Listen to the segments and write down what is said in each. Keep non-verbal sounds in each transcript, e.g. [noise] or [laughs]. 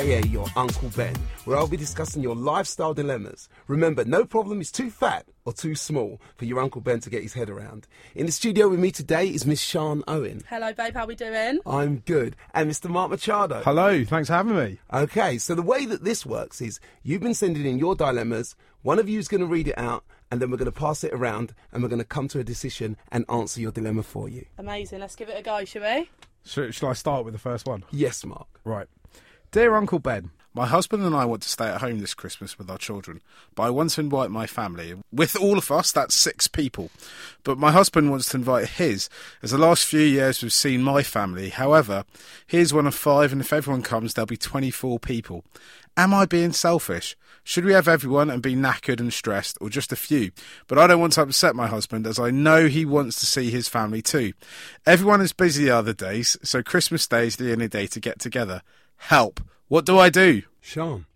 Fadu, aka your Uncle Ben, where I'll be discussing your lifestyle dilemmas. Remember, no problem is too fat or too small for your Uncle Ben to get his head around. In the studio with me today is Miss Sean Owen. Hello, babe. How we doing? I'm good. And Mr. Mark Machado. Hello, thanks for having me. Okay, so the way that this works is you've been sending in your dilemmas, one of you is going to read it out, and then we're going to pass it around and we're going to come to a decision and answer your dilemma for you. Amazing. Let's give it a go, shall we? Shall, shall I start with the first one? Yes, Mark. Right. Dear Uncle Ben, My husband and I want to stay at home this Christmas with our children, but I want to invite my family. With all of us, that's six people. But my husband wants to invite his, as the last few years we've seen my family. However, he's one of five, and if everyone comes, there'll be 24 people. Am I being selfish? Should we have everyone and be knackered and stressed, or just a few? But I don't want to upset my husband, as I know he wants to see his family too. Everyone is busy the other days, so Christmas Day is the only day to get together. Help! What do I do? Sean.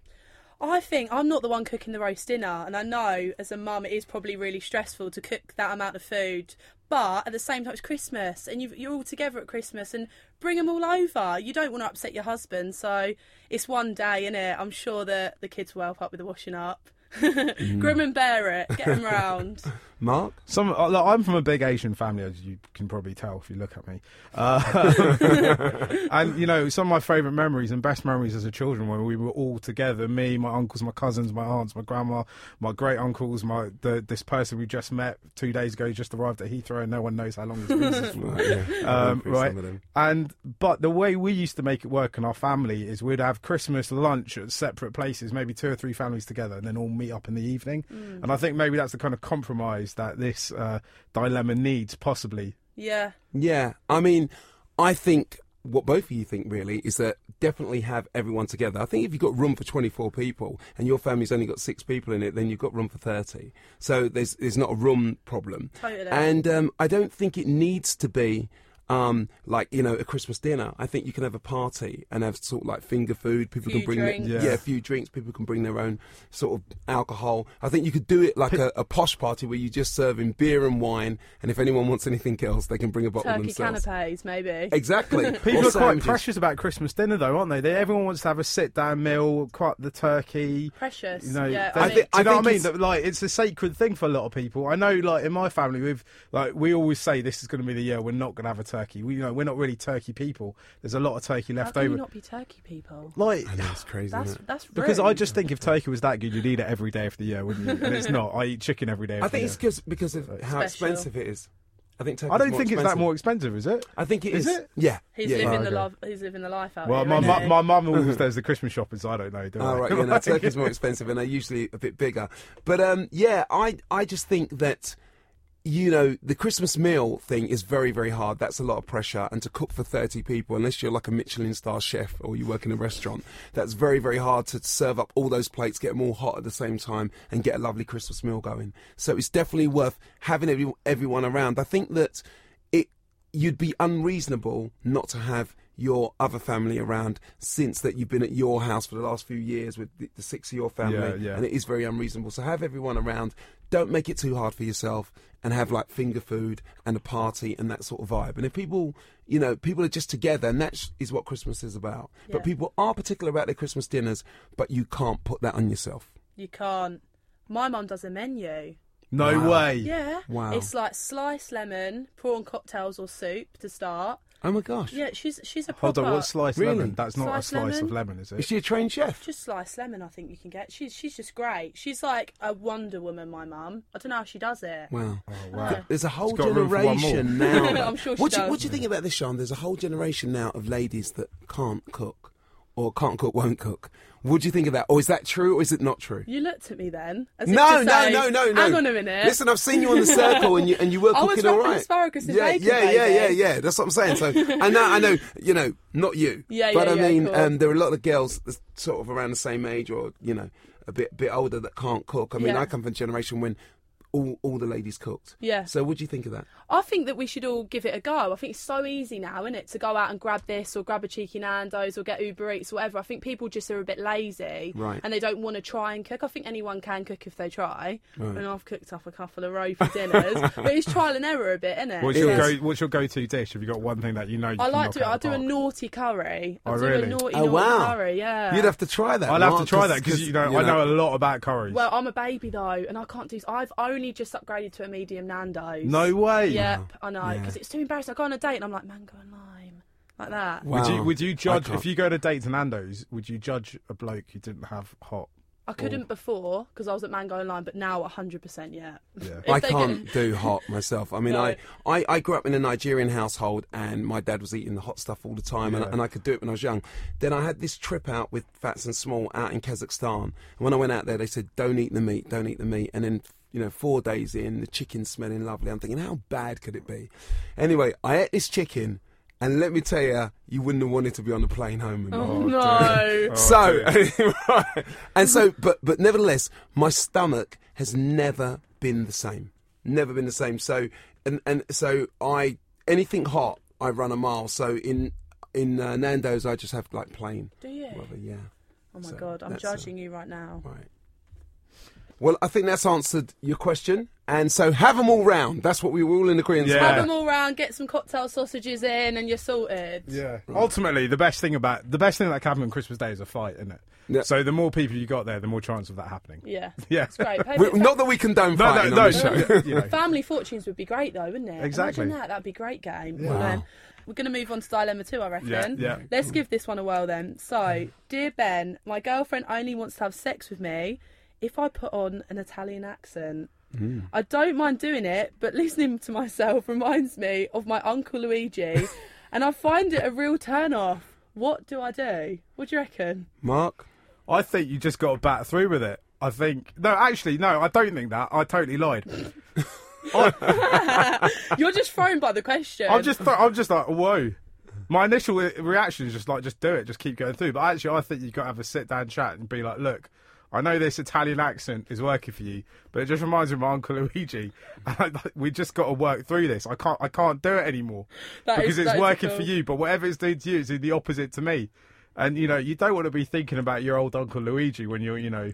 I think I'm not the one cooking the roast dinner, and I know as a mum it is probably really stressful to cook that amount of food. But at the same time, it's Christmas, and you've, you're all together at Christmas, and bring them all over. You don't want to upset your husband, so it's one day, innit? I'm sure that the kids will help up with the washing up. [laughs] Mm. Grim and bear it. Get them round. [laughs] Mark? some uh, look, I'm from a big Asian family, as you can probably tell if you look at me. Uh, [laughs] and you know, some of my favourite memories and best memories as a children when we were all together me, my uncles, my cousins, my aunts, my grandma, my great uncles, my the, this person we just met two days ago just arrived at Heathrow, and no one knows how long his visa's for. Right, yeah. Um, right. some of them. And but the way we used to make it work in our family is we'd have Christmas lunch at separate places, maybe two or three families together, and then all meet up in the evening. And I think maybe that's the kind of compromise that this uh, dilemma needs, possibly. Yeah. Yeah, I mean, I think what both of you think really is that definitely have everyone together. I think if you've got room for 24 people and your family's only got six people in it, then you've got room for 30. So there's there's not a room problem. Totally. And um, I don't think it needs to be. Um, like you know, a Christmas dinner. I think you can have a party and have sort of like finger food. People Few can bring their- yeah. Yeah. a few drinks. People can bring their own sort of alcohol. I think you could do it like a, a posh party where you just serving beer and wine, and if anyone wants anything else, they can bring a bottle themselves. Turkey themselves. canapes, maybe. Exactly. [laughs] People Or are quite precious about Christmas dinner, though, aren't they? they everyone wants to have a sit-down meal, quite the turkey. Precious. You know, yeah, they- I I think, think- do you know what I mean? it's- That, like, it's a sacred thing for a lot of people. I know, like in my family, we've like we always say this is going to be the year we're not going to have a turkey. We, you know, we're not really turkey people. There's a lot of turkey how left can you over. not be turkey people? Like, I know it's crazy. That's isn't it? that's because. I just think if turkey was that good, you'd eat it every day of the year, wouldn't you? And it's not. I eat chicken every day. Of I the think year. it's because because of how Special. expensive it is. I think I don't turkey's more think it's that more expensive, is it? I think it Is is. it? Yeah. He's yeah, living yeah. Oh, the okay. love. He's living the life out Well, here. my isn't mu- he? my mum always does the Christmas shopping, so I don't know. Do Oh I? right, yeah, no, [laughs] turkey's more expensive and they're usually a bit bigger. But um, yeah, I I just think that you know the Christmas meal thing is very very hard. That's a lot of pressure, and to cook for thirty people, unless you're like a Michelin star chef or you work in a restaurant, that's very very hard to serve up all those plates, get them all hot at the same time, and get a lovely Christmas meal going. So it's definitely worth having every, everyone around. I think that it you'd be unreasonable not to have your other family around since that you've been at your house for the last few years with the, the six of your family Yeah, yeah. and it is very unreasonable so have everyone around don't make it too hard for yourself and have like finger food and a party and that sort of vibe and if people you know people are just together and that is what christmas is about Yeah. but people are particular about their christmas dinners but you can't put that on yourself You can't. My mum does a menu. No Wow. way. Yeah. Wow. It's like sliced lemon, prawn cocktails or soup to start. Oh my gosh Yeah, she's she's a Hold proper. on, what's sliced Really? lemon? That's not Sliced a slice lemon? of lemon, is is it? she a trained chef Just sliced lemon, I think you can get. She's she's just great. She's like a Wonder Woman, my mum. I don't know how she does it. Wow. Oh, wow. [laughs] There's a whole It's got room for one more. generation now. [laughs] I'm sure she what, do you, does. what do you think about this, Sean? There's a whole generation now of ladies that can't cook or can't cook, won't cook. What do you think of that? Or is that true or is it not true? You looked at me then. As No, no, say, no, no, no. Hang on a minute. Listen, I've seen you on the [laughs] circle and you and you were I cooking all right. asparagus in yeah, bacon, yeah, yeah, yeah, yeah. That's what I'm saying. So I know, I know. You know, not you. [laughs] Yeah, But yeah, I yeah, mean, cool. um, there are a lot of girls sort of around the same age or you know a bit bit older that can't cook. I mean, Yeah. I come from a generation when all, all the ladies cooked. Yeah. So what do you think of that? I think that we should all give it a go. I think it's so easy now, isn't it, to go out and grab this or grab a cheeky Nando's or get Uber Eats or whatever. I think people just are a bit lazy Right. and they don't want to try and cook. I think anyone can cook if they try. Right. And I've cooked up a couple of roe for dinners, [laughs] but it's trial and error a bit, isn't it? What's It your is. go? What's your go-to dish? Have you got one thing that you know? You I like to. out I the do a naughty curry. I Oh, do really? a naughty, Oh, naughty wow. curry. Yeah. You'd have to try that. I'll have to Mark, try that because you know I know a lot about curries. Well, I'm a baby though, and I can't do. I've only just upgraded to a medium Nando's. no way. Yep, I know Yeah. because it's too embarrassing. I go on a date and I'm like mango and lime, like that. Wow. Would you would you judge if you go to date to Nando's? Would you judge a bloke who didn't have hot? I couldn't before because I was at mango and lime, but now 100% yeah. Yeah. If I they can't get- do hot myself. I mean, [laughs] No. I, I, I grew up in a Nigerian household and my dad was eating the hot stuff all the time Yeah. and, and I could do it when I was young. Then I had this trip out with Phats and Small out in Kazakhstan. And when I went out there, they said, don't eat the meat, don't eat the meat. And then, you know, four days in, the chicken smelling lovely. I'm thinking, how bad could it be? Anyway, I ate this chicken and let me tell you, you wouldn't have wanted to be on the plane home with me. Oh, no. [laughs] Oh, So, right. [laughs] and so, but but nevertheless, my stomach has never been the same. Never been the same. So, and and so I anything hot, I run a mile. So in in uh, Nando's, I just have like plain. Do you? Rather, yeah. Oh my So god, I'm that's, uh, judging you right now. Right. Well, I think that's answered your question. And so have them all round. That's what we were all in agreement Yeah. about. Have them all round, get some cocktail sausages in, and you're sorted. Yeah. Mm. Ultimately, the best thing about the best thing that can happen on Christmas Day is a fight, isn't it? Yeah. So the more people you got there, the more chance of that happening. Yeah. [laughs] Yeah. It's great. Pay not that we condone No, fighting no, on no. this show. so, [laughs] you know. Family fortunes would be great though, wouldn't it? Exactly. Imagine that. That'd be a great game. Yeah. Wow. then, we're going to move on to dilemma two, I reckon. Yeah, yeah. Let's give this one a whirl then. So, mm. dear Ben, my girlfriend only wants to have sex with me if I put on an Italian accent. Mm. I don't mind doing it, but listening to myself [laughs] reminds me of my uncle Luigi, and I find it a real turn off. What do I do? What do you reckon? Mark? I think you just got to bat through with it. I think no, actually, no, I don't think that. I totally lied. [laughs] [laughs] You're just thrown by the question. I'm just, th- I'm just like, whoa. My initial i- reaction is just like, just do it, just keep going through. But actually, I think you've got to have a sit down chat and be like, look, I know this Italian accent is working for you, but it just reminds me of my uncle Luigi. [laughs] I- we just got to work through this. I can't, I can't do it anymore That because is- it's working cool. for you. But whatever it's doing to you, it's the opposite to me. And you know, you don't want to be thinking about your old uncle Luigi when you're, you know,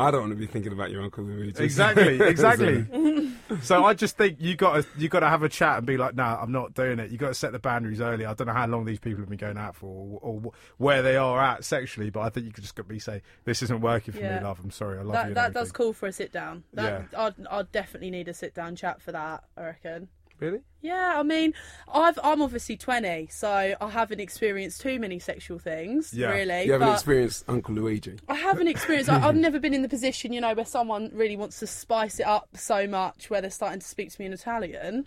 I don't want to be thinking about your Uncle Luigi. Exactly, [laughs] exactly. [laughs] so I just think you got to you got to have a chat and be like, "No, I'm not doing it." You got to set the boundaries early. I don't know how long these people have been going out for, or, or where they are at sexually, but I think you could just got to be say, "This isn't working for Yeah. me, love. I'm sorry, I love you." that and that does call for a sit down. That I'd I'd definitely need a sit down chat for that. I reckon. Really? Yeah, I mean, I've I'm obviously 20, so I haven't experienced too many sexual things, Yeah. really. You haven't experienced Uncle Luigi. I haven't experienced. I, I've never been in the position, you know, where someone really wants to spice it up so much, where they're starting to speak to me in Italian.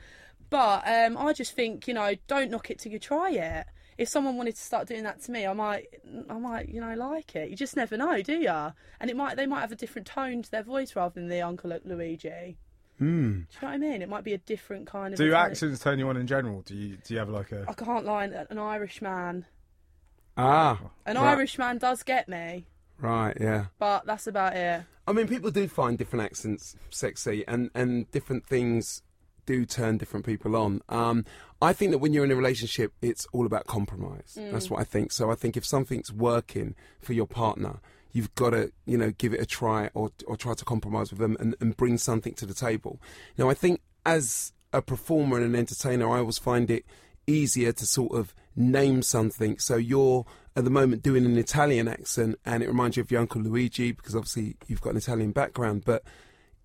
But um, I just think, you know, don't knock it till you try it. If someone wanted to start doing that to me, I might, I might, you know, like it. You just never know, do you? And it might, they might have a different tone to their voice rather than the Uncle Luigi. Hmm. Do you know what I mean? It might be a different kind of. Do accents turn you on in general? Do you do you have like a? I can't lie. An Irish man, Ah. an right. Irish man does get me, Right, yeah. but that's about it. I mean, people do find different accents sexy, and, and different things do turn different people on. Um, I think that when you're in a relationship, it's all about compromise. That's what I think. So I think if something's working for your partner, you've got to, you know, give it a try or or try to compromise with them and, and bring something to the table. Now, I think as a performer and an entertainer, I always find it easier to sort of name something. So you're at the moment doing an Italian accent and it reminds you of your Uncle Luigi because obviously you've got an Italian background. But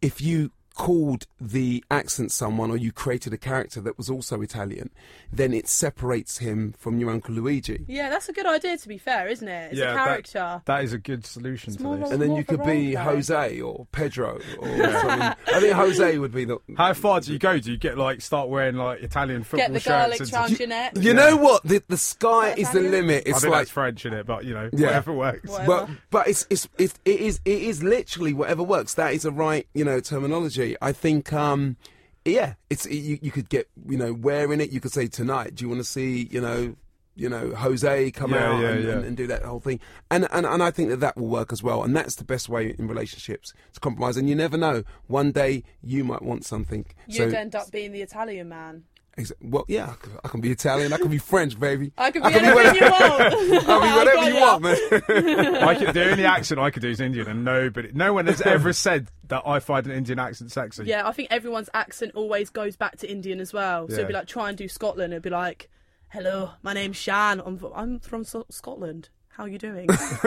if you called the accent someone or you created a character that was also Italian, then it separates him from your Uncle Luigi. Yeah, that's a good idea. To be fair, isn't it? It's Yeah, a that- character. That is a good solution It's to this. of And then you of a could be role. Jose or Pedro or something. I think [laughs] Jose would be the. How far do you go? Do you get like start wearing like Italian football Get the shirts? garlic and- round your neck. You know what? The, the sky What, is the Italian? limit. I It's think like that's French in it, but you know, Yeah. whatever works. Whatever. But but it's it's it, it is it is literally whatever works. That is a right you know terminology. I think um yeah, it's you, you could get you know wearing it. You could say tonight. Do you want to see you know you know, Jose come Yeah, out yeah, and, yeah. And, and do that whole thing. And, and and I think that that will work as well. And that's the best way in relationships to compromise. And you never know. One day you might want something. You'd so, end up being the Italian man. Exa- well, yeah, I can be Italian. I can be French, baby. I could be I can be anything you want. I'll be whatever you want, man. [laughs] I could, the only accent I could do is Indian, and nobody, no one has ever [laughs] said that I find an Indian accent sexy. Yeah, I think everyone's accent always goes back to Indian as well. So it'd be like try and do Scotland. It'd be like, "Hello, my name's Shan. I'm I'm from so- Scotland. How are you doing?" [laughs]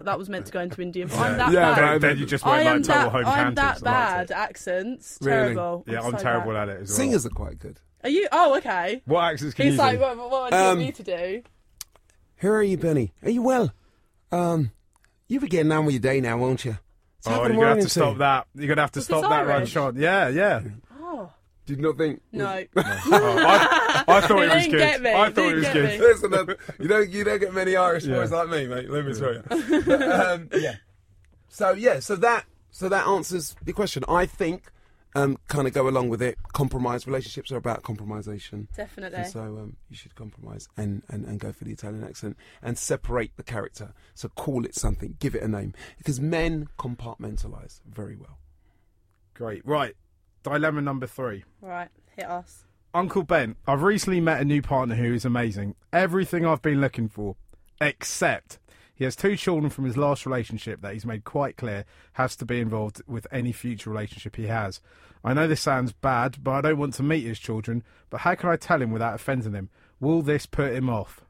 that was meant to go into Indian, but I'm that Yeah, bad. right. Then, then you just I went am like total that, home I'm that Cantons, and that's bad it. at accents. Really? Terrible. Yeah, I'm so terrible bad. at it as well. Singers are quite good. Are you? Oh, okay. What accents can He's you like, do? what, what, what do you Um, want to do? How are you, Benny? Are you well? Um, you'll be getting on with your day now, won't you? It's Oh, you're gonna have to stop that. You're gonna have to Was stop that, Run Irish? Sean. Yeah, yeah. Did not think. no. Oh, [laughs] I, I thought He it was good. get me, I thought it didn't was good. me. Listen, uh, you don't you don't get many Irish Yeah. boys like me, mate. Let me tell you. [laughs] But, um, yeah. So yeah, so that so that answers the question. I think um, kind of go along with it. Compromise relationships are about compromisation. Definitely. And so um, you should compromise and, and, and go for the Italian accent and separate the character. So call it something, give it a name. Because men compartmentalize very well. Great. Right. Dilemma number three. Right, hit us. Uncle Ben, I've recently met a new partner who is amazing. Everything I've been looking for, except he has two children from his last relationship that he's made quite clear has to be involved with any future relationship he has. I know this sounds bad, but I don't want to meet his children. But how can I tell him without offending him? Will this put him off?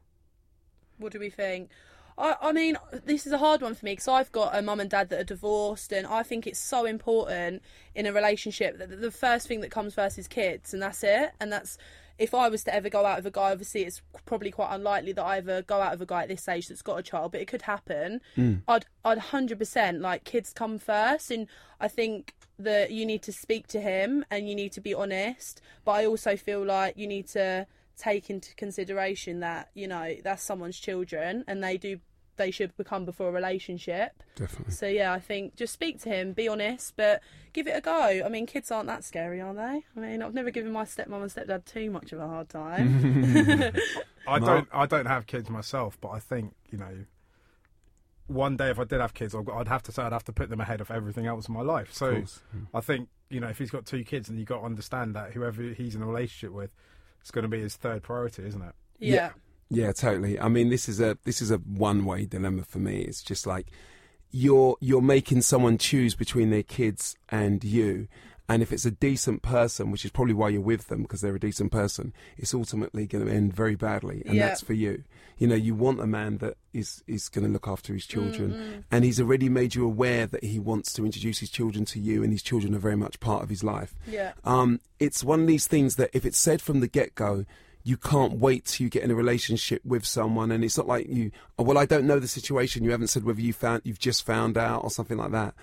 What do we think? I, I mean, this is a hard one for me because I've got a mum and dad that are divorced, and I think it's so important in a relationship that the first thing that comes first is kids, and that's it. And that's if I was to ever go out with a guy, obviously it's probably quite unlikely that I ever go out with a guy at this age that's got a child, but it could happen. Hmm. I'd I'd hundred percent like kids come first, and I think that you need to speak to him and you need to be honest. But I also feel like you need to take into consideration that you know that's someone's children and they do they should become before a relationship Definitely. so yeah i think just speak to him be honest but give it a go i mean kids aren't that scary are they i mean i've never given my stepmom and stepdad too much of a hard time [laughs] I don't. I don't have kids myself, but I think you know. One day, if I did have kids, I'd I'd have to say I'd have to put them ahead of everything else in my life. So I think you know if he's got two kids, and you have got to understand that whoever he's in a relationship with, it's going to be his third priority, isn't it? yeah. Yeah, totally. I mean, this is a this is a one way dilemma for me. It's just like you're you're making someone choose between their kids and you, and if it's a decent person, which is probably why you're with them because they're a decent person, it's ultimately going to end very badly, and Yeah. that's for you. You know, you want a man that is is going to look after his children, Mm-hmm. and he's already made you aware that he wants to introduce his children to you, and his children are very much part of his life. yeah Um, it's one of these things that if it's said from the get go, you can't wait till you get in a relationship with someone, and it's not like you. Oh, well, I don't know the situation. You haven't said whether you found you've just found out or something like that.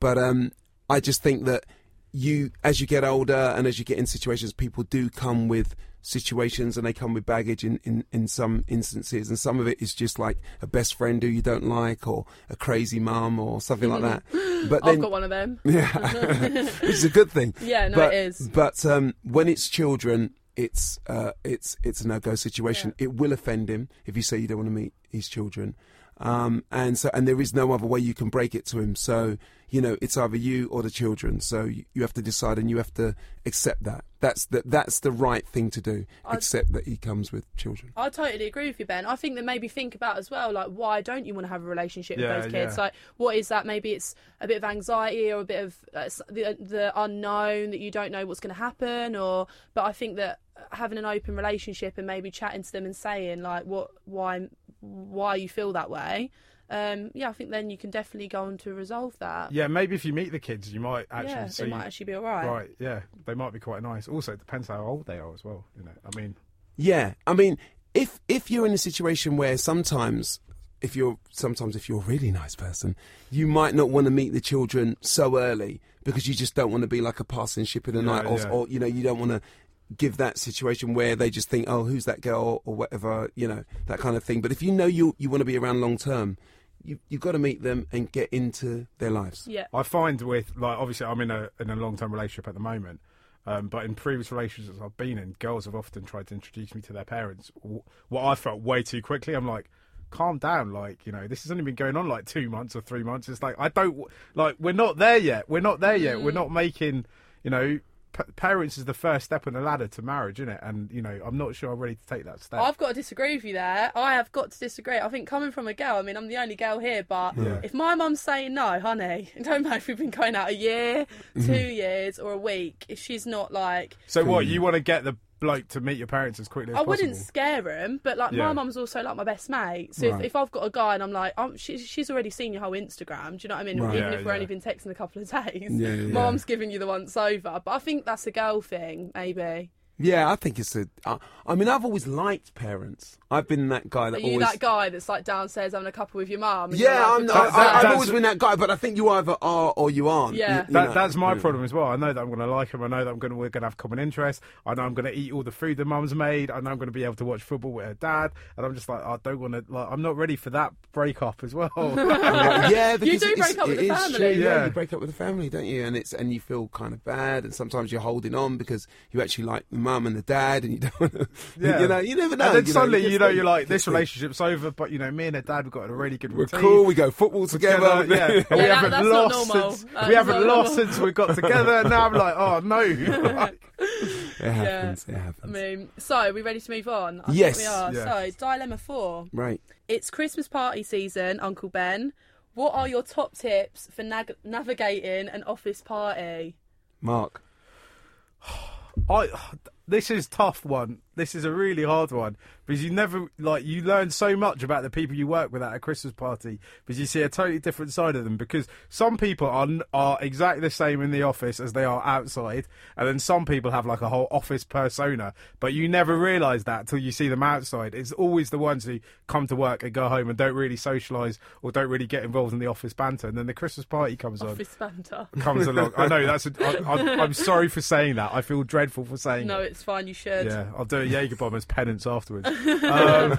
But um, I just think that you, as you get older and as you get in situations, people do come with situations and they come with baggage in, in, in some instances and some of it is just like a best friend who you don't like or a crazy mum or something like that but i've got one of them [laughs] yeah, [laughs] which is a good thing. [laughs] Yeah, no, but, it is. But um, when it's children, it's uh, it's it's a no go situation. It will offend him if you say you don't want to meet his children, um, and so and there is no other way you can break it to him. So you know it's either you or the children. So you, you have to decide, and you have to accept that. That's the that's the right thing to do. accept that he comes with children. I totally agree with you, Ben. I think that maybe think about as well, like why don't you want to have a relationship Yeah, with those kids? yeah. Like, what is that? Maybe it's a bit of anxiety or a bit of uh, the the unknown that you don't know what's going to happen. Or, but I think that having an open relationship and maybe chatting to them and saying like what why why you feel that way. Um, yeah, I think then you can definitely go on to resolve that. Yeah, maybe if you meet the kids, you might actually yeah, see. it might actually be all right. Right, yeah, they might be quite nice. Also, it depends how old they are as well. You know, I mean, Yeah, I mean, if if you're in a situation where sometimes, if you're sometimes if you're a really nice person, you might not want to meet the children so early because you just don't want to be like a passing ship in the Yeah, night, or, yeah. or you know, you don't want to give that situation where they just think, oh, who's that girl or whatever, you know, that kind of thing. But if you know you you want to be around long term, you you've got to meet them and get into their lives. Yeah. I find with like obviously I'm in a in a long term relationship at the moment. Um, but in previous relationships I've been in, girls have often tried to introduce me to their parents. w- What I felt way too quickly. I'm like, calm down. Like, you know, this has only been going on like two months or three months. It's like, I don't, like, we're not there yet. We're not there yet. We're not making, you know, p- parents is the first step on the ladder to marriage, isn't it? And, you know, I'm not sure I'm ready to take that step. I've got to disagree with you there. I have got to disagree. I think coming from a girl, I mean, I'm the only girl here, but Yeah. if my mum's saying no, honey, [laughs] it don't matter if we've been going out a year, Mm-hmm. two years, or a week, if she's not like, so what, you want to get the bloke to meet your parents as quickly as I possible? wouldn't scare him, but like Yeah. my mum's also like my best mate. So Right. if, if I've got a guy and I'm like, um, she, she's already seen your whole Instagram. Do you know what I mean? Right. Even Yeah, if we've yeah. only been texting a couple of [laughs] days, Yeah, yeah, yeah. mum's giving you the once over. But I think that's a girl thing, maybe. Yeah, I think it's a. I I mean, I've always liked parents. I've been that guy that Are you always. that guy that's like downstairs having a couple with your mum? yeah, I'm. "For Not, God's I, sake." I've always been that guy, but I think you either are or you aren't. Yeah. You- you That, that's my Yeah. problem as well. I know that I'm going to like him. I know that I'm going to we're going to have common interests. I know I'm going to eat all the food that mum's made. I know I'm going to be able to watch football with her dad. And I'm just like, I don't want to. Like, I'm not ready for that breakup as well. Yeah, [laughs] [laughs] yeah, because do break up with the family. true, Yeah, Yeah. you break up with the family, don't you? And it's and you feel kind of bad, and sometimes you're holding on because you actually like the mum and the dad, and you don't. Want to, [laughs] Yeah. You know, you never know. and then you know, suddenly, you you know, you're like, this relationship's over. But you know, me and her dad, we've got a really good We're routine. cool. We go football together. Together, yeah, [laughs] and we that- haven't not lost normal. since That we haven't lost normal. since we got together. And now I'm like, oh no, [laughs] It happens. It happens. I mean, so are we ready to move on? I Yes. we are. Yeah. So, dilemma four. right. It's Christmas party season, Uncle Ben. What are your top tips for nag- navigating an office party? Mark. [sighs] I this is tough one. This is a really hard one because you never like you learn so much about the people you work with at a Christmas party because you see a totally different side of them. Because some people are are exactly the same in the office as they are outside, and then some people have like a whole office persona. But you never realise that till you see them outside. It's always the ones who come to work and go home and don't really socialise or don't really get involved in the office banter, and then the Christmas party comes on Office banter. [laughs] comes along. I know that's. A, I, I'm, I'm [laughs] sorry for saying that. I feel dreadful for saying No, it. it's fine. You should. Yeah, I'll do a Jaeger bomb as penance afterwards. [laughs] Um,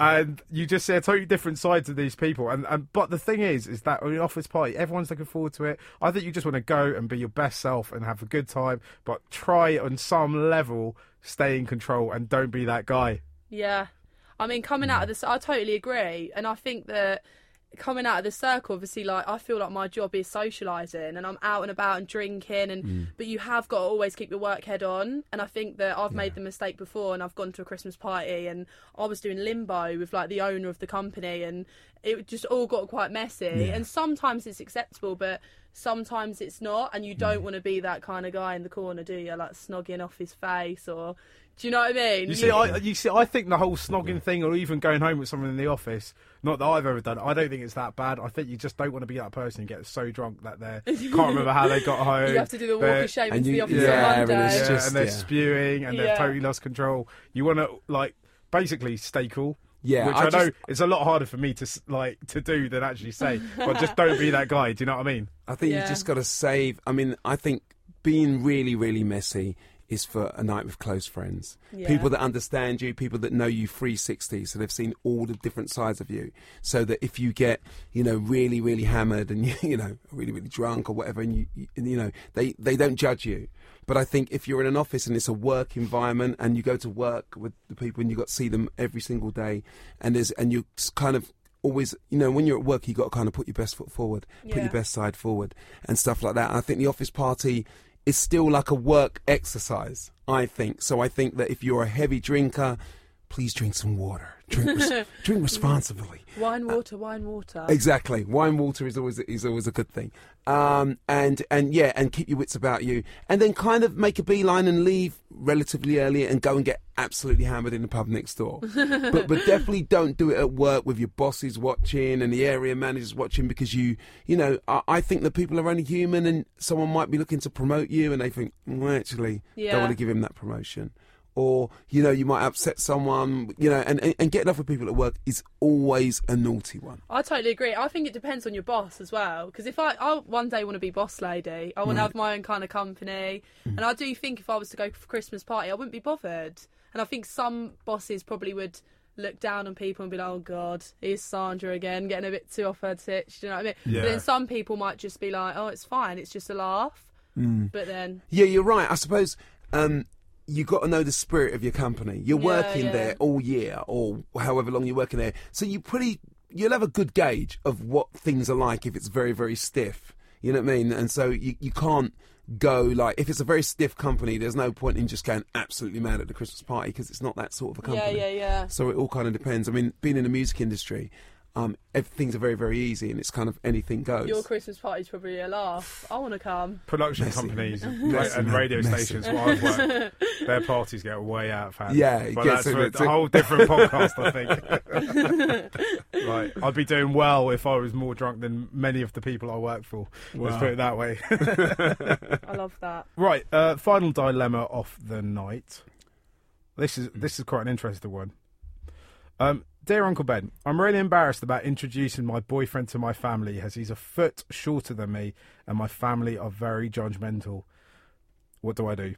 and you just see a totally different side to these people. And, and but the thing is, is that on an office party, everyone's looking forward to it. I think you just want to go and be your best self and have a good time, but try on some level stay in control and don't be that guy. Yeah. I mean, coming out of this, I totally agree. And I think that coming out of the circle, obviously, like, I feel like my job is socialising and I'm out and about and drinking. and mm. But you have got to always keep your work head on. And I think that I've made the mistake before and I've gone to a Christmas party and I was doing limbo with, like, the owner of the company and it just all got quite messy. And sometimes it's acceptable, but sometimes it's not. And you don't mm. want to be that kind of guy in the corner, do you? Like, snogging off his face or. Do you know what I mean? You see, I you see, I think the whole snogging thing, or even going home with someone in the office, not that I've ever done. I don't think it's that bad. I think you just don't want to be that person who gets so drunk that they [laughs] can't remember how they got home. You have to do the walk they're- of shame and into you- the office yeah, on and Monday. it's yeah, just- and they're yeah. spewing and Yeah. they've totally lost control. You want to like basically stay cool. Yeah, which I I, know just- it's a lot harder for me to like to do than actually say. but just don't be that guy. Do you know what I mean? I think Yeah. you just got to save. I mean, I think being really, really messy is for a night with close friends. Yeah. People that understand you, people that know you 360, so they've seen all the different sides of you. So that if you get, you know, really, really hammered and, you, [laughs] you know, really, really drunk or whatever, and you, you, you know, they, they don't judge you. But I think if you're in an office and it's a work environment and you go to work with the people and you got to see them every single day and there's, and you kind of, always, you know, when you're at work, you got to kind of put your best foot forward, put your best side forward, and stuff like that. And I think the office party is still like a work exercise. I think so. I think that if you're a heavy drinker, please drink some water. Drink, res- [laughs] drink responsibly. Wine, water, wine, water. Exactly. Wine water is always is always a good thing. Um, and and yeah, and keep your wits about you, and then kind of make a beeline and leave relatively early and go and get absolutely hammered in the pub next door. [laughs] but but definitely don't do it at work with your bosses watching and the area managers watching because you you know I, I think that people are only human and someone might be looking to promote you and they think well, actually Yeah. don't want to give him that promotion. Or you know you might upset someone, you know, and, and, and getting off with people at work is always a naughty one. I totally agree. I think it depends on your boss as well. Because if I, I one day want to be boss lady, I want to mm. have my own kind of company, mm. and I do think if I was to go for Christmas party, I wouldn't be bothered. And I think some bosses probably would look down on people and be like, "Oh God, here's Sandra again, getting a bit too off her titch." Do you know what I mean? Yeah. But then some people might just be like, "Oh, it's fine. It's just a laugh." Mm. But then, Yeah, you're right. I suppose um, you got to know the spirit of your company. You're Yeah, working yeah. there all year, or however long you're working there, so you pretty you'll have a good gauge of what things are like if it's very very stiff. You know what I mean? And so you you can't go like if it's a very stiff company. There's no point in just going absolutely mad at the Christmas party because it's not that sort of a company yeah, yeah, yeah. So it all kind of depends. I mean, being in the music industry, um, ev- things are very very easy, and it's kind of anything goes. Your Christmas party's probably a laugh. I want to come. Production Messy. companies and, Messy, and radio Messy. stations where I've worked, [laughs] their parties get way out of hand. Yeah, but that's a for bit a whole different [laughs] podcast, I think. [laughs] like, I'd be doing well if I was more drunk than many of the people I work for. Let's put it that way. I love that. right, uh, final dilemma of the night. This is this is quite an interesting one. Um, dear Uncle Ben, I'm really embarrassed about introducing my boyfriend to my family as he's a foot shorter than me, and my family are very judgmental. What do I do?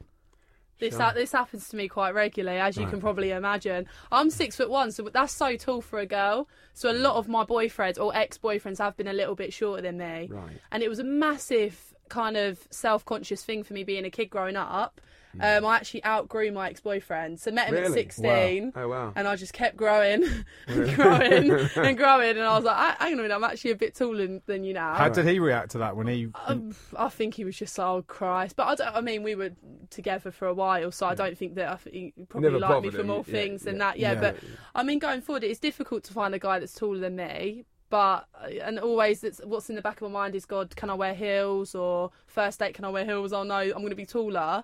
This Sure. ha- this happens to me quite regularly, as you Right. can probably imagine. I'm six foot one, so that's so tall for a girl. So a lot of my boyfriends or ex boyfriends have been a little bit shorter than me, Right. and it was a massive kind of self conscious thing for me being a kid growing up. Um, I actually outgrew my ex boyfriend, so met him at sixteen. Wow. Oh wow. And I just kept growing, [laughs] and growing, [laughs] and growing, and I was like, "Ah, "Hang on a minute, I'm actually a bit taller than, than you now." How did he react to that when he? Um, I think he was just like, oh Christ. But I, don't, I mean, we were together for a while, so I don't think that I think he probably Never liked me bothered for him, more yeah, things than yeah. that. Yeah, Yeah. but I mean, going forward, it's difficult to find a guy that's taller than me. But uh, and always, it's, what's in the back of my mind is, God, can I wear heels? Or first date, can I wear heels? Oh no, I'm going to be taller.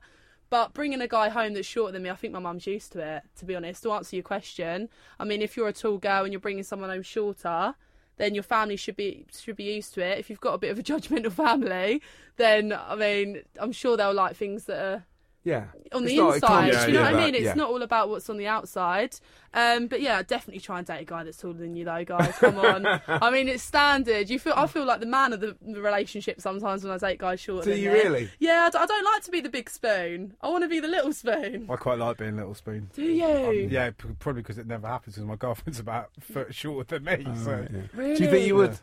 But bringing a guy home that's shorter than me, I think my mum's used to it. To be honest, to answer your question, I mean, if you're a tall girl and you're bringing someone home shorter, then your family should be should be used to it. If you've got a bit of a [laughs] judgmental family, then I mean, I'm sure they'll like things that are Yeah. on It's the not- it can't inside. just you know be what I mean? It's yeah. not all about what's on the outside. Um, but yeah, definitely try and date a guy that's taller than you, though, guys. Come on. [laughs] I mean, it's standard. You feel I feel like the man of the, the relationship sometimes when I date guys shorter Do than you me. really? Yeah, I d- I don't like to be the big spoon. I want to be the little spoon. I quite like being little spoon. Do you? Um, yeah, p- probably because it never happens because my girlfriend's about a foot shorter than me. Oh, so yeah. Really? Do you think you would? Yeah.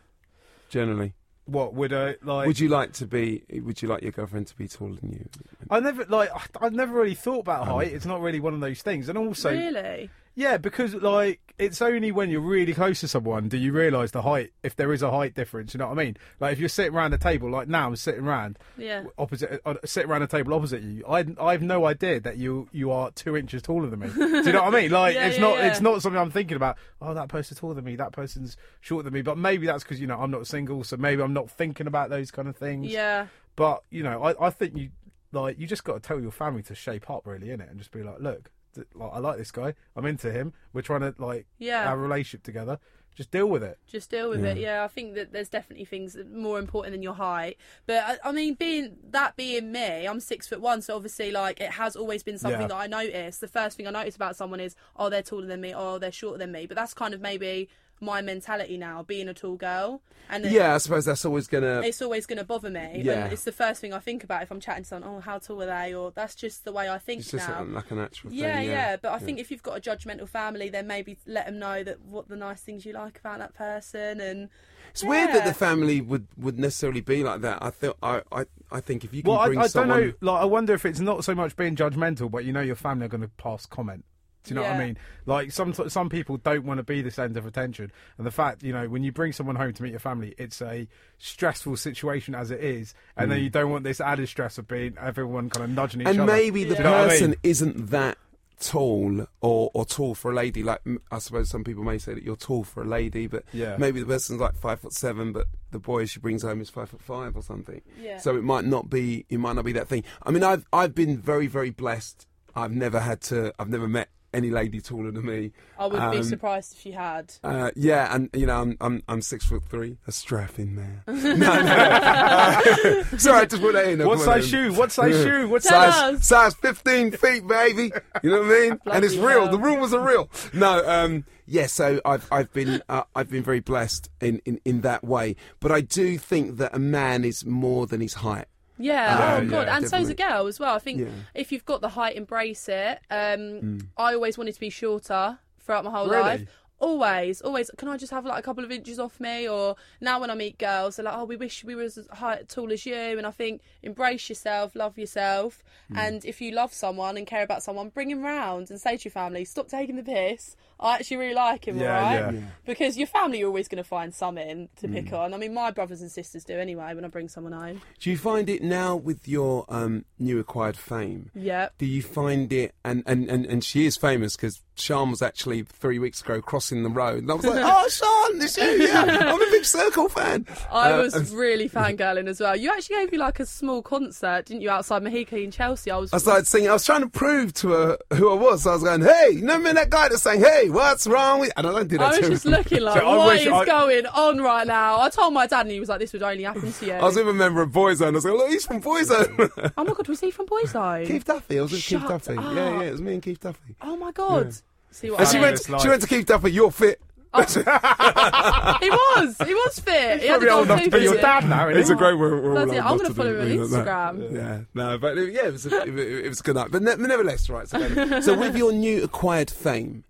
Generally, what would I like? would you like to be? Would you like your girlfriend to be taller than you? I never like. I- I've never really thought about Um, height. It's not really one of those things. And also, really? Yeah, because like it's only when you're really close to someone do you realise the height. If there is a height difference, you know what I mean. Like if you're sitting around a table, like now I'm sitting around Yeah. opposite, uh, sitting around a table opposite you. I I have no idea that you you are two inches taller than me. do you know what I mean? [laughs] Like Yeah, it's yeah, not yeah. it's not something I'm thinking about. Oh, that person's taller than me. That person's shorter than me. But maybe that's because you know I'm not single, so maybe I'm not thinking about those kind of things. Yeah. But you know, I, I think you like you just got to tell your family to shape up really in it and just be like, look, like I like this guy, I'm into him. We're trying to like Yeah. have a relationship together. Just deal with it. just deal with it. Yeah, I think that there's definitely things that are more important than your height. But I, I mean, being that being me, I'm six foot one, so obviously, like it has always been something Yeah. that I notice. The first thing I notice about someone is, oh, they're taller than me, oh, they're shorter than me. But that's kind of maybe my mentality now, being a tall girl, and Yeah, I suppose that's always gonna. it's always going to bother me. Yeah. And it's the first thing I think about if I'm chatting to someone. Oh, how tall are they? Or that's just the way I think It's just now. a, like a natural thing. Yeah, Yeah, yeah, but I think if you've got a judgmental family, then maybe let them know that what the nice things you like about that person, and it's weird that the family would, would necessarily be like that. I thought I, I I think if you can Well, I, bring I don't someone. know. Like, I wonder if it's not so much being judgmental, but you know your family are going to pass comment. Do you know what I mean? Like some some people don't want to be the centre of attention, and the fact you know when you bring someone home to meet your family, it's a stressful situation as it is, and then you don't want this added stress of being everyone kind of nudging each Mm. and other. maybe the Yeah. Do you know I person mean? isn't that tall or, or tall for a lady. Like I suppose some people may say that you're tall for a lady, but Yeah. maybe the person's like five foot seven, but the boy she brings home is five foot five or something. Yeah. So it might not be it might not be that thing. I mean, I've I've been very very blessed. I've never had to. I've never met any lady taller than me. I would be Um, surprised if you had. Uh, yeah, and you know, I'm I'm I'm six foot three, a strapping man. [laughs] no, no. [laughs] Uh, [laughs] sorry, I just put that in. I What size shoe? What size shoe? What size? size us. size 15 feet, baby. You know what I mean? and it's real. hell. The rumors are real. No, um, yeah. So I've I've been uh, I've been very blessed in, in in that way. But I do think that a man is more than his height. Yeah, oh yeah, god, and so's a girl as well. I think. Mm. if you've got the height, embrace it. Um, I always wanted to be shorter throughout my whole Really? life. always, always, can I just have like a couple of inches off me? Or now when I meet girls, they're like, oh, we wish we were as high, tall as you. And I think embrace yourself, love yourself, Hmm. and if you love someone and care about someone, bring him round and say to your family, stop taking the piss. I actually really like him, Yeah, right? yeah. Yeah. Because your family, you're always going to find something to pick Hmm. on. I mean, my brothers and sisters do anyway when I bring someone home. Do you find it now with your um, new acquired fame? Yep. Do you find it, and, and, and, and she is famous because Sean was actually three weeks ago crossing the road, and I was like, [laughs] "Oh, Sean, it's you! Yeah, [laughs] I'm a big Circle fan." I Uh, was really [laughs] fangirling as well. You actually gave me like a small concert, didn't you, outside Mahiki in Chelsea? I was. I started singing. I was trying to prove to her who I was. I was going, "Hey, you know me, that guy that's saying, hey, what's wrong with?" And I don't do that I was to just looking like, [laughs] So I what wish is I- going on right now? I told my dad, and he was like, "This would only happen to you." I was with a member of Boyzone. I was like, "Look, he's from Boyzone." oh my god, was he from Boyzone? Keith Duffy. I was with Keith Duffy. up. Yeah, yeah, it was me and Keith Duffy. Oh my god. See what And I she went. Fabulous. She went to Keith Duffy. You're fit. Oh. [laughs] He was. He was fit. He had Probably the old gold enough to be your dad now, isn't It's a great. We're, we're all Bloody- old I'm gonna follow do him on things like that. Instagram. Yeah, no, but yeah, it was a, it, it was a good night. But ne- nevertheless, right. So, so with your new acquired fame,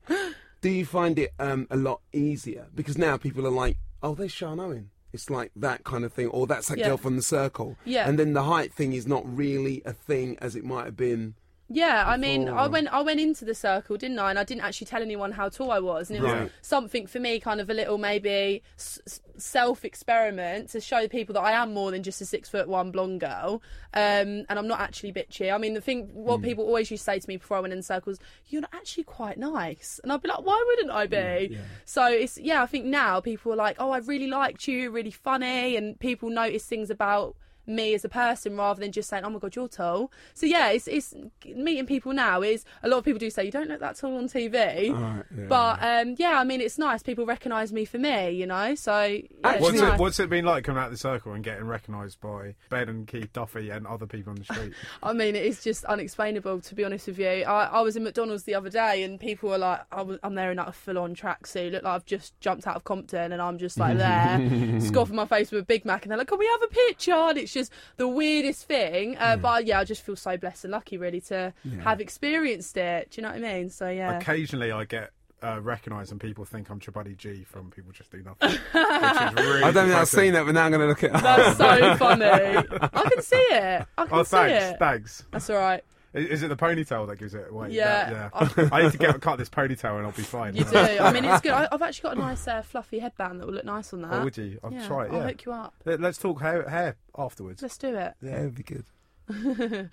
do you find it um, a lot easier because now people are like, "Oh, there's Sean Owen." It's like that kind of thing, or that's that Yeah. girl from the circle. Yeah. And then the height thing is not really a thing as it might have been. Yeah, I mean, I went I went into the circle, didn't I? And I didn't actually tell anyone how tall I was, and it Right. was something for me, kind of a little maybe s- self experiment to show people that I am more than just a six foot one blonde girl, um, and I'm not actually bitchy. I mean, the thing what Hmm. people always used to say to me before I went in circles, you're actually quite nice, and I'd be like, why wouldn't I be? So it's yeah, I think now people are like, oh, I really liked you, really funny, and people notice things about me as a person rather than just saying, "Oh my god, you're tall." So yeah, it's it's meeting people now is a lot of people do say you don't look that tall on TV, yeah. but um, yeah, I mean it's nice. People recognise me for me, you know. So yeah, Actually- What's nice. it, what's it been like coming out of the circle and getting recognised by Ben and Keith Duffy and other people on the street? [laughs] I mean, it is just unexplainable to be honest with you. I, I was in McDonald's the other day and people were like, I was, I'm there in like a full on tracksuit, look like I've just jumped out of Compton, and I'm just like there, [laughs] scoffing my face with a Big Mac, and they're like, Can we have a picture? And it's just the weirdest thing. Uh, But yeah, I just feel so blessed and lucky really to have experienced it. Do you know what I mean? So yeah. Occasionally, I get uh, recognised and people think I'm Chabuddy G from People Just Do Nothing. [laughs] really I don't think I've seen that, but now I'm going to look it up. That's so funny. I can [laughs] see it. I can Oh, see thanks, it. thanks. That's all right. Is it the ponytail that gives it away? Yeah. That- yeah. [laughs] I need to get cut this ponytail and I'll be fine. You do. I mean, it's good. I, I've actually got a nice uh, fluffy headband that will look nice on that. Oh, would you? I'll yeah, try it. Yeah. I'll hook you up. Let- Let's talk hair, hair afterwards. Let's do it. Yeah, it'd be good. [laughs]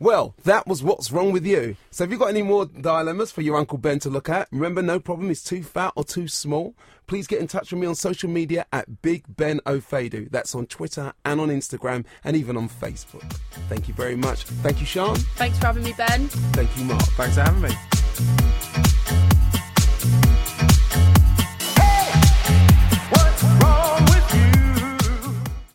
well, that was what's wrong with you. So, have you got any more dilemmas for your Uncle Ben to look at? Remember, no problem is too fat or too small. Please get in touch with me on social media at Big Ben Ofoedu. That's on Twitter and on Instagram and even on Facebook. Thank you very much. Thank you, Sean. Thanks for having me, Ben. Thank you, Mark. Thanks for having me.